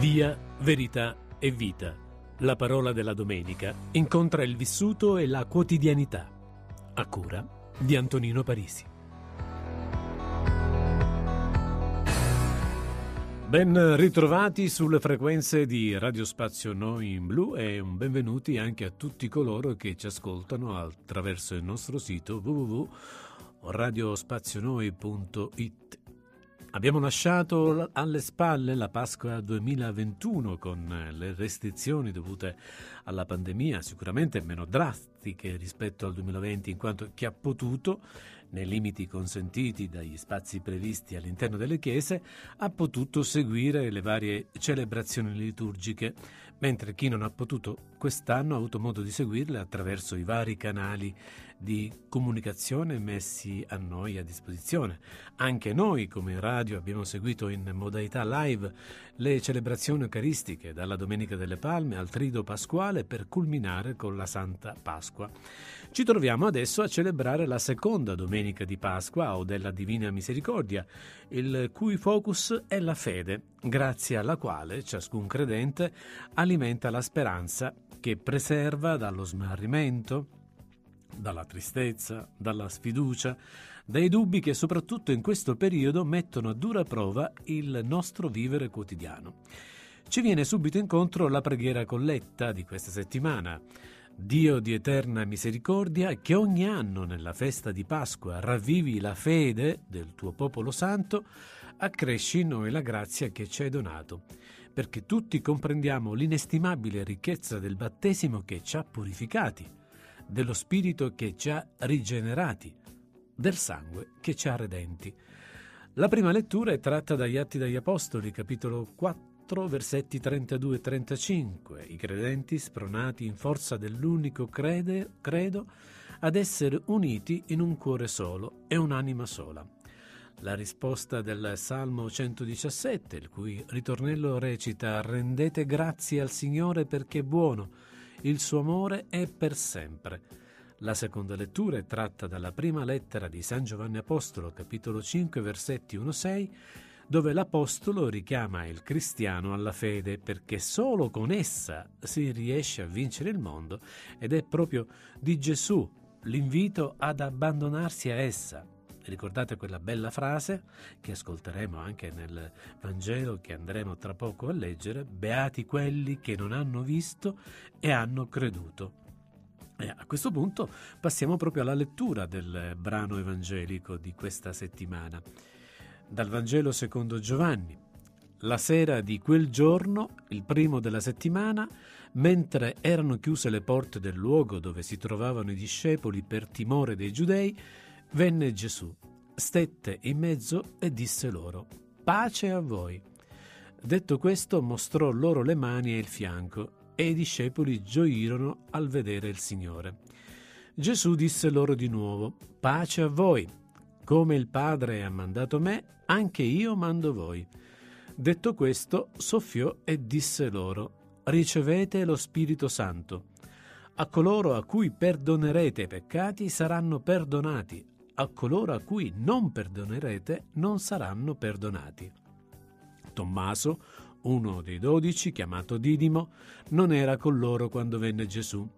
Via, verità e vita. La parola della domenica incontra il vissuto e la quotidianità. A cura di Antonino Parisi. Ben ritrovati sulle frequenze di Radio Spazio Noi in Blu e un benvenuti anche a tutti coloro che ci ascoltano attraverso il nostro sito www.radiospazionoi.it. Abbiamo lasciato alle spalle la Pasqua 2021 con le restrizioni dovute alla pandemia, sicuramente meno drastiche rispetto al 2020, in quanto chi ha potuto nei limiti consentiti dagli spazi previsti all'interno delle chiese, ha potuto seguire le varie celebrazioni liturgiche, mentre chi non ha potuto quest'anno ha avuto modo di seguirle attraverso i vari canali di comunicazione messi a noi a disposizione. Anche noi come radio abbiamo seguito in modalità live le celebrazioni eucaristiche dalla Domenica delle Palme al Trido Pasquale per culminare con la Santa Pasqua. Ci troviamo adesso a celebrare la seconda Domenica di Pasqua o della Divina Misericordia, il cui focus è la fede, grazie alla quale ciascun credente alimenta la speranza che preserva dallo smarrimento, dalla tristezza, dalla sfiducia, dai dubbi che soprattutto in questo periodo mettono a dura prova il nostro vivere quotidiano. Ci viene subito incontro la preghiera colletta di questa settimana. Dio di eterna misericordia, che ogni anno nella festa di Pasqua ravvivi la fede del tuo popolo santo, accresci in noi la grazia che ci hai donato, perché tutti comprendiamo l'inestimabile ricchezza del battesimo che ci ha purificati dello Spirito che ci ha rigenerati, del sangue che ci ha redenti. La prima lettura è tratta dagli Atti degli Apostoli, capitolo 4, versetti 32 e 35. I credenti, spronati in forza dell'unico crede, credo, ad essere uniti in un cuore solo e un'anima sola. La risposta del Salmo 117, il cui ritornello recita Rendete grazie al Signore perché è buono, il suo amore è per sempre. La seconda lettura è tratta dalla prima lettera di San Giovanni Apostolo, capitolo 5, versetti 1-6, dove l'Apostolo richiama il cristiano alla fede perché solo con essa si riesce a vincere il mondo ed è proprio di Gesù l'invito ad abbandonarsi a essa. Ricordate quella bella frase che ascolteremo anche nel Vangelo che andremo tra poco a leggere, beati quelli che non hanno visto e hanno creduto. E a questo punto passiamo proprio alla lettura del brano evangelico di questa settimana. Dal Vangelo secondo Giovanni. La sera di quel giorno, il primo della settimana, mentre erano chiuse le porte del luogo dove si trovavano i discepoli per timore dei giudei, Venne Gesù, stette in mezzo e disse loro, pace a voi. Detto questo mostrò loro le mani e il fianco, e i discepoli gioirono al vedere il Signore. Gesù disse loro di nuovo, pace a voi. Come il Padre ha mandato me, anche io mando voi. Detto questo, soffiò e disse loro, ricevete lo Spirito Santo. A coloro a cui perdonerete i peccati saranno perdonati, a coloro a cui non perdonerete non saranno perdonati. Tommaso, uno dei dodici, chiamato Didimo, non era con loro quando venne Gesù.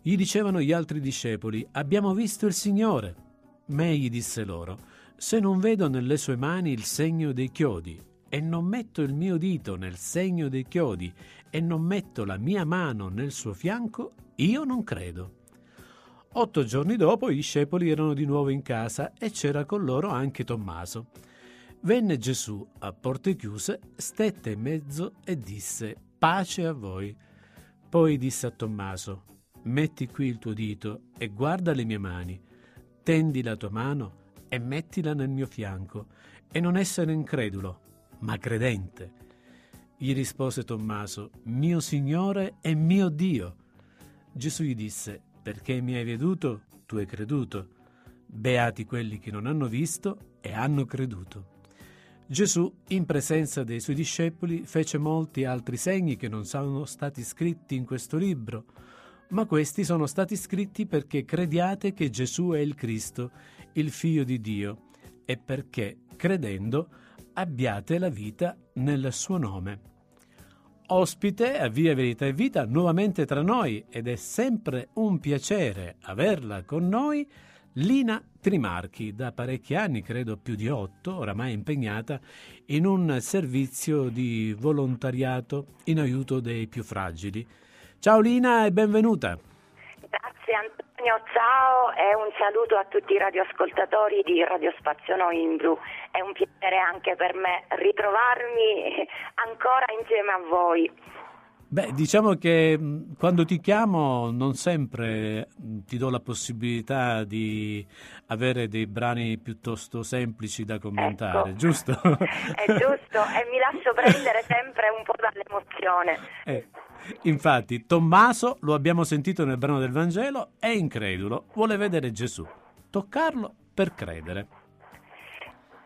Gli dicevano gli altri discepoli, abbiamo visto il Signore. Ma egli disse loro, se non vedo nelle sue mani il segno dei chiodi, e non metto il mio dito nel segno dei chiodi, e non metto la mia mano nel suo fianco, io non credo. Otto giorni dopo i discepoli erano di nuovo in casa e c'era con loro anche Tommaso. Venne Gesù a porte chiuse, stette in mezzo e disse pace a voi. Poi disse a Tommaso, metti qui il tuo dito e guarda le mie mani, tendi la tua mano e mettila nel mio fianco, e non essere incredulo, ma credente. Gli rispose Tommaso, mio Signore e mio Dio. Gesù gli disse, perché mi hai veduto, tu hai creduto. Beati quelli che non hanno visto e hanno creduto. Gesù, in presenza dei suoi discepoli, fece molti altri segni che non sono stati scritti in questo libro, ma questi sono stati scritti perché crediate che Gesù è il Cristo, il Figlio di Dio, e perché, credendo, abbiate la vita nel suo nome. Ospite a Via Verità e Vita nuovamente tra noi ed è sempre un piacere averla con noi. Lina Trimarchi, da parecchi anni, credo più di otto, oramai impegnata in un servizio di volontariato in aiuto dei più fragili. Ciao Lina e benvenuta. Grazie Antonio, ciao e un saluto a tutti i radioascoltatori di Radio Spazio Noi in Blu. È un piacere anche per me ritrovarmi ancora insieme a voi. Beh, diciamo che quando ti chiamo non sempre ti do la possibilità di avere dei brani piuttosto semplici da commentare, ecco. giusto? È giusto e mi lascio prendere sempre un po' dall'emozione. Eh, infatti, Tommaso, lo abbiamo sentito nel brano del Vangelo, è incredulo, vuole vedere Gesù, toccarlo per credere.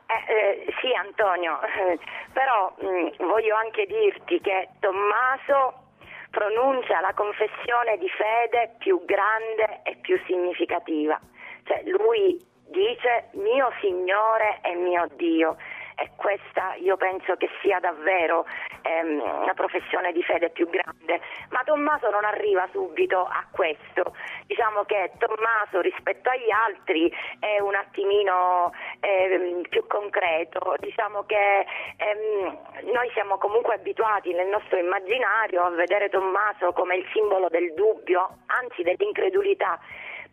Eh, eh, sì Antonio, però mh, mm, voglio anche dirti che Tommaso pronuncia la confessione di fede più grande e più significativa. Cioè lui dice mio Signore e mio Dio e questa io penso che sia davvero ehm, una professione di fede più grande. Ma Tommaso non arriva subito a questo. Diciamo che Tommaso rispetto agli altri è un attimino ehm, più concreto. Diciamo che ehm, noi siamo comunque abituati nel nostro immaginario a vedere Tommaso come il simbolo del dubbio, anzi dell'incredulità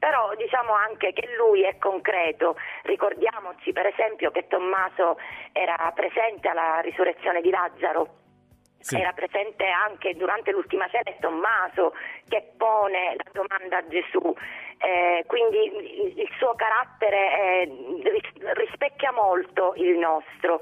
però diciamo anche che lui è concreto. Ricordiamoci per esempio che Tommaso era presente alla risurrezione di Lazzaro. Sì. Era presente anche durante l'ultima cena è Tommaso che pone la domanda a Gesù, eh, quindi il suo carattere eh, rispecchia molto il nostro.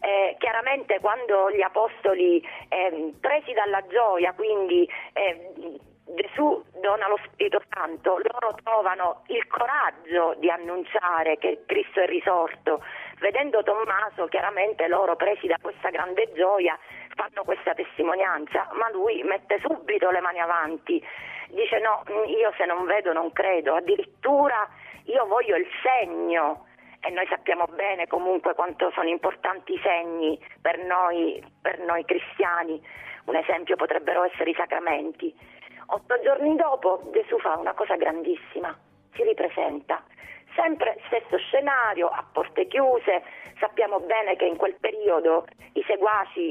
Eh, chiaramente quando gli apostoli eh, presi dalla gioia, quindi eh, Gesù dona lo Spirito Santo, loro trovano il coraggio di annunciare che Cristo è risorto. Vedendo Tommaso, chiaramente loro presi da questa grande gioia fanno questa testimonianza, ma lui mette subito le mani avanti, dice no, io se non vedo non credo, addirittura io voglio il segno e noi sappiamo bene comunque quanto sono importanti i segni per noi, per noi cristiani, un esempio potrebbero essere i sacramenti. Otto giorni dopo Gesù fa una cosa grandissima, si ripresenta. Sempre stesso scenario, a porte chiuse, sappiamo bene che in quel periodo i seguaci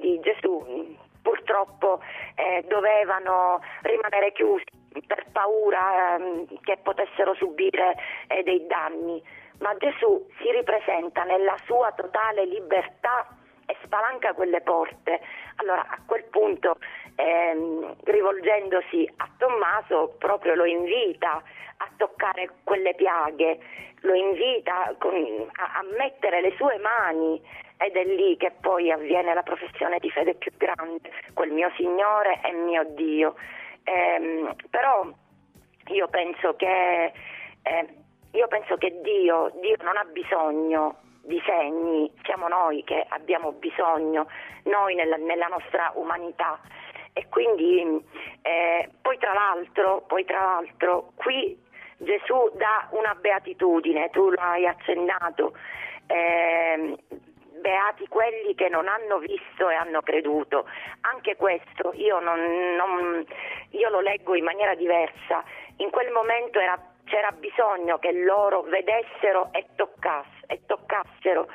di Gesù purtroppo eh, dovevano rimanere chiusi per paura eh, che potessero subire eh, dei danni, ma Gesù si ripresenta nella sua totale libertà e spalanca quelle porte. Allora a quel punto ehm, rivolgendosi a Tommaso proprio lo invita a toccare quelle piaghe, lo invita con, a, a mettere le sue mani ed è lì che poi avviene la professione di fede più grande, quel mio Signore e mio Dio. Eh, però io penso che, eh, io penso che Dio, Dio non ha bisogno di segni, siamo noi che abbiamo bisogno, noi nella, nella nostra umanità. E quindi eh, poi, tra poi tra l'altro qui Gesù dà una beatitudine, tu l'hai accennato, eh, beati quelli che non hanno visto e hanno creduto. Anche questo io, non, non, io lo leggo in maniera diversa. In quel momento era, c'era bisogno che loro vedessero e, toccass- e toccassero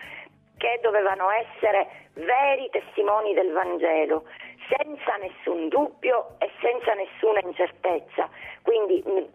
che dovevano essere veri testimoni del Vangelo, senza nessun dubbio e senza nessuna incertezza. Quindi mh,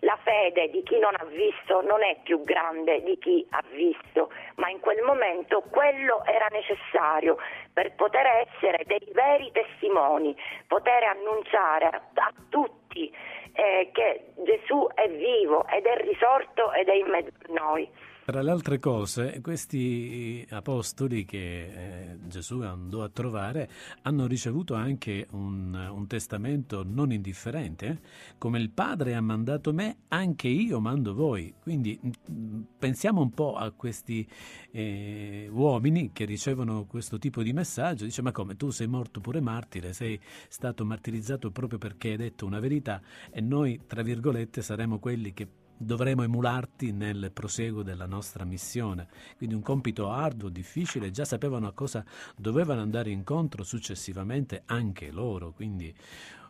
la fede di chi non ha visto non è più grande di chi ha visto, ma in quel momento quello era necessario per poter essere dei veri testimoni, poter annunciare a tutti eh, che Gesù è vivo ed è risorto ed è in mezzo a noi. Tra le altre cose, questi apostoli che eh, Gesù andò a trovare hanno ricevuto anche un, un testamento non indifferente. Eh? Come il Padre ha mandato me, anche io mando voi. Quindi mm, pensiamo un po' a questi eh, uomini che ricevono questo tipo di messaggio. Dice, ma come tu sei morto pure martire, sei stato martirizzato proprio perché hai detto una verità e noi, tra virgolette, saremo quelli che dovremo emularti nel proseguo della nostra missione. Quindi un compito arduo, difficile, già sapevano a cosa dovevano andare incontro successivamente anche loro, quindi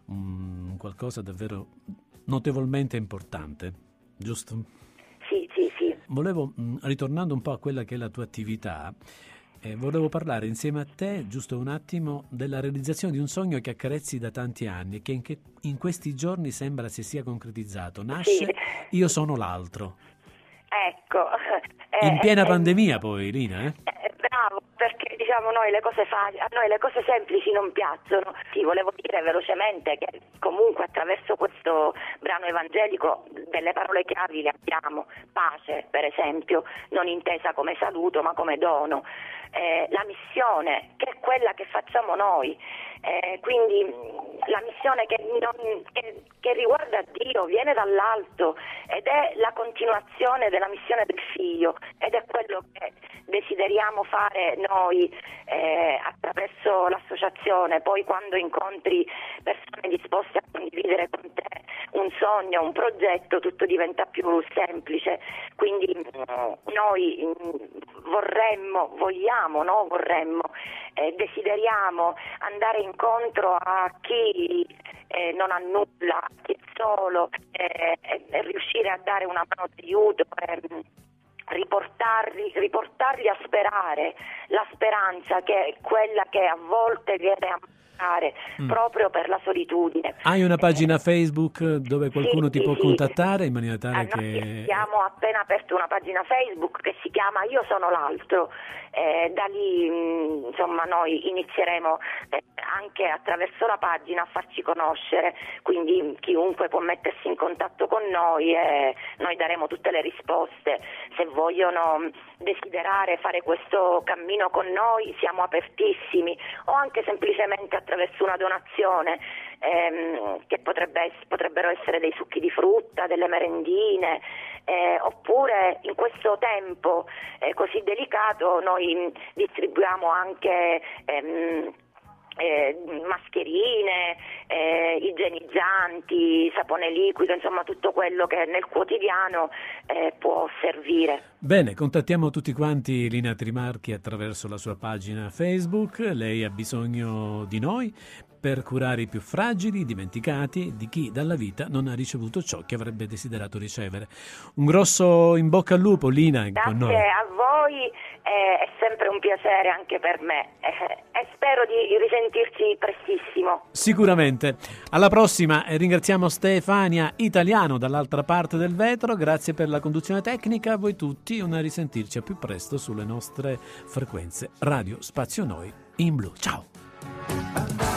um, qualcosa davvero notevolmente importante, giusto? Sì, sì, sì. Volevo, ritornando un po' a quella che è la tua attività, eh, volevo parlare insieme a te, giusto un attimo, della realizzazione di un sogno che accarezzi da tanti anni e che in, che in questi giorni sembra si sia concretizzato. Nasce sì. Io sono l'altro. Ecco. In piena eh, pandemia poi, Lina, eh? eh? Bravo, perché diciamo noi le cose facili, a noi le cose semplici non piacciono. Sì, volevo dire velocemente che comunque attraverso questo brano evangelico delle parole chiavi le abbiamo. Pace, per esempio, non intesa come saluto ma come dono eh, la missione, che è quella che facciamo noi. Eh, quindi la missione che, non, che, che, riguarda Dio viene dall'alto ed è la continuazione della missione del figlio ed è quello che desideriamo fare noi eh, attraverso l'associazione. Poi quando incontri persone disposte a condividere con te un sogno, un progetto, tutto diventa più semplice. Quindi noi mm, vorremmo, vogliamo, no? vorremmo, eh, desideriamo andare incontro a chi eh, non ha nulla, chi è solo, eh, riuscire a dare una mano d'aiuto. Riportarli, riportarli a sperare, la speranza che è quella che a volte viene a mm. proprio per la solitudine. Hai una pagina Facebook dove qualcuno sì, ti può sì. contattare in maniera tale eh, che... Abbiamo appena aperto una pagina Facebook che si chiama Io sono l'altro, eh, da lì mh, insomma noi inizieremo eh, anche attraverso la pagina a farci conoscere, quindi chiunque può mettersi in contatto con noi e noi daremo tutte le risposte. Se vogliono desiderare fare questo cammino con noi siamo apertissimi o anche semplicemente attraverso una donazione ehm, che potrebbe, potrebbero essere dei succhi di frutta, delle merendine, eh, oppure in questo tempo eh, così delicato noi distribuiamo anche ehm, eh, mascherine, eh, igienizzanti, sapone liquido, insomma tutto quello che nel quotidiano eh, può servire. Bene, contattiamo tutti quanti Lina Trimarchi attraverso la sua pagina Facebook, lei ha bisogno di noi per curare i più fragili, dimenticati, di chi dalla vita non ha ricevuto ciò che avrebbe desiderato ricevere. Un grosso in bocca al lupo, Lina, Grazie con noi. a voi, è sempre un piacere anche per me eh, e spero di risentirci prestissimo. Sicuramente. Alla prossima e ringraziamo Stefania Italiano dall'altra parte del vetro, grazie per la conduzione tecnica, a voi tutti, una risentirci a più presto sulle nostre frequenze Radio Spazio Noi in blu. Ciao!